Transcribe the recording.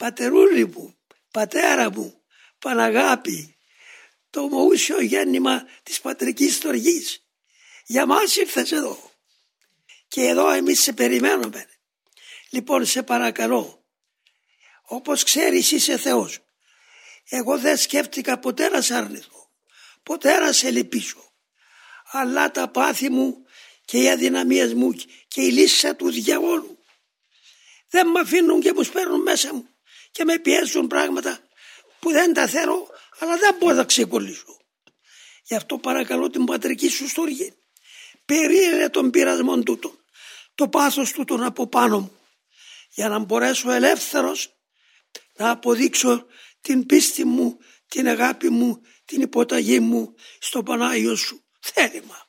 πατερούλη μου, πατέρα μου, Παναγάπη, το ομοούσιο γέννημα της πατρικής στοργής. Για μας ήρθες εδώ. Και εδώ εμείς σε περιμένουμε. Λοιπόν σε παρακαλώ, όπως ξέρεις είσαι Θεός. Εγώ δεν σκέφτηκα ποτέ να σε αρνηθώ, ποτέ να σε λυπήσω. Αλλά τα πάθη μου και οι αδυναμίες μου και η λύση του διαβόλου δεν με αφήνουν και μου σπέρνουν μέσα μου και με πιέζουν πράγματα που δεν τα θέλω αλλά δεν μπορώ να ξεκολλήσω. Γι' αυτό παρακαλώ την πατρική σου στοργή. Περίεργε τον πειρασμό τούτο, το πάθος τούτο από πάνω μου για να μπορέσω ελεύθερος να αποδείξω την πίστη μου, την αγάπη μου, την υποταγή μου στο Πανάγιο σου θέλημα.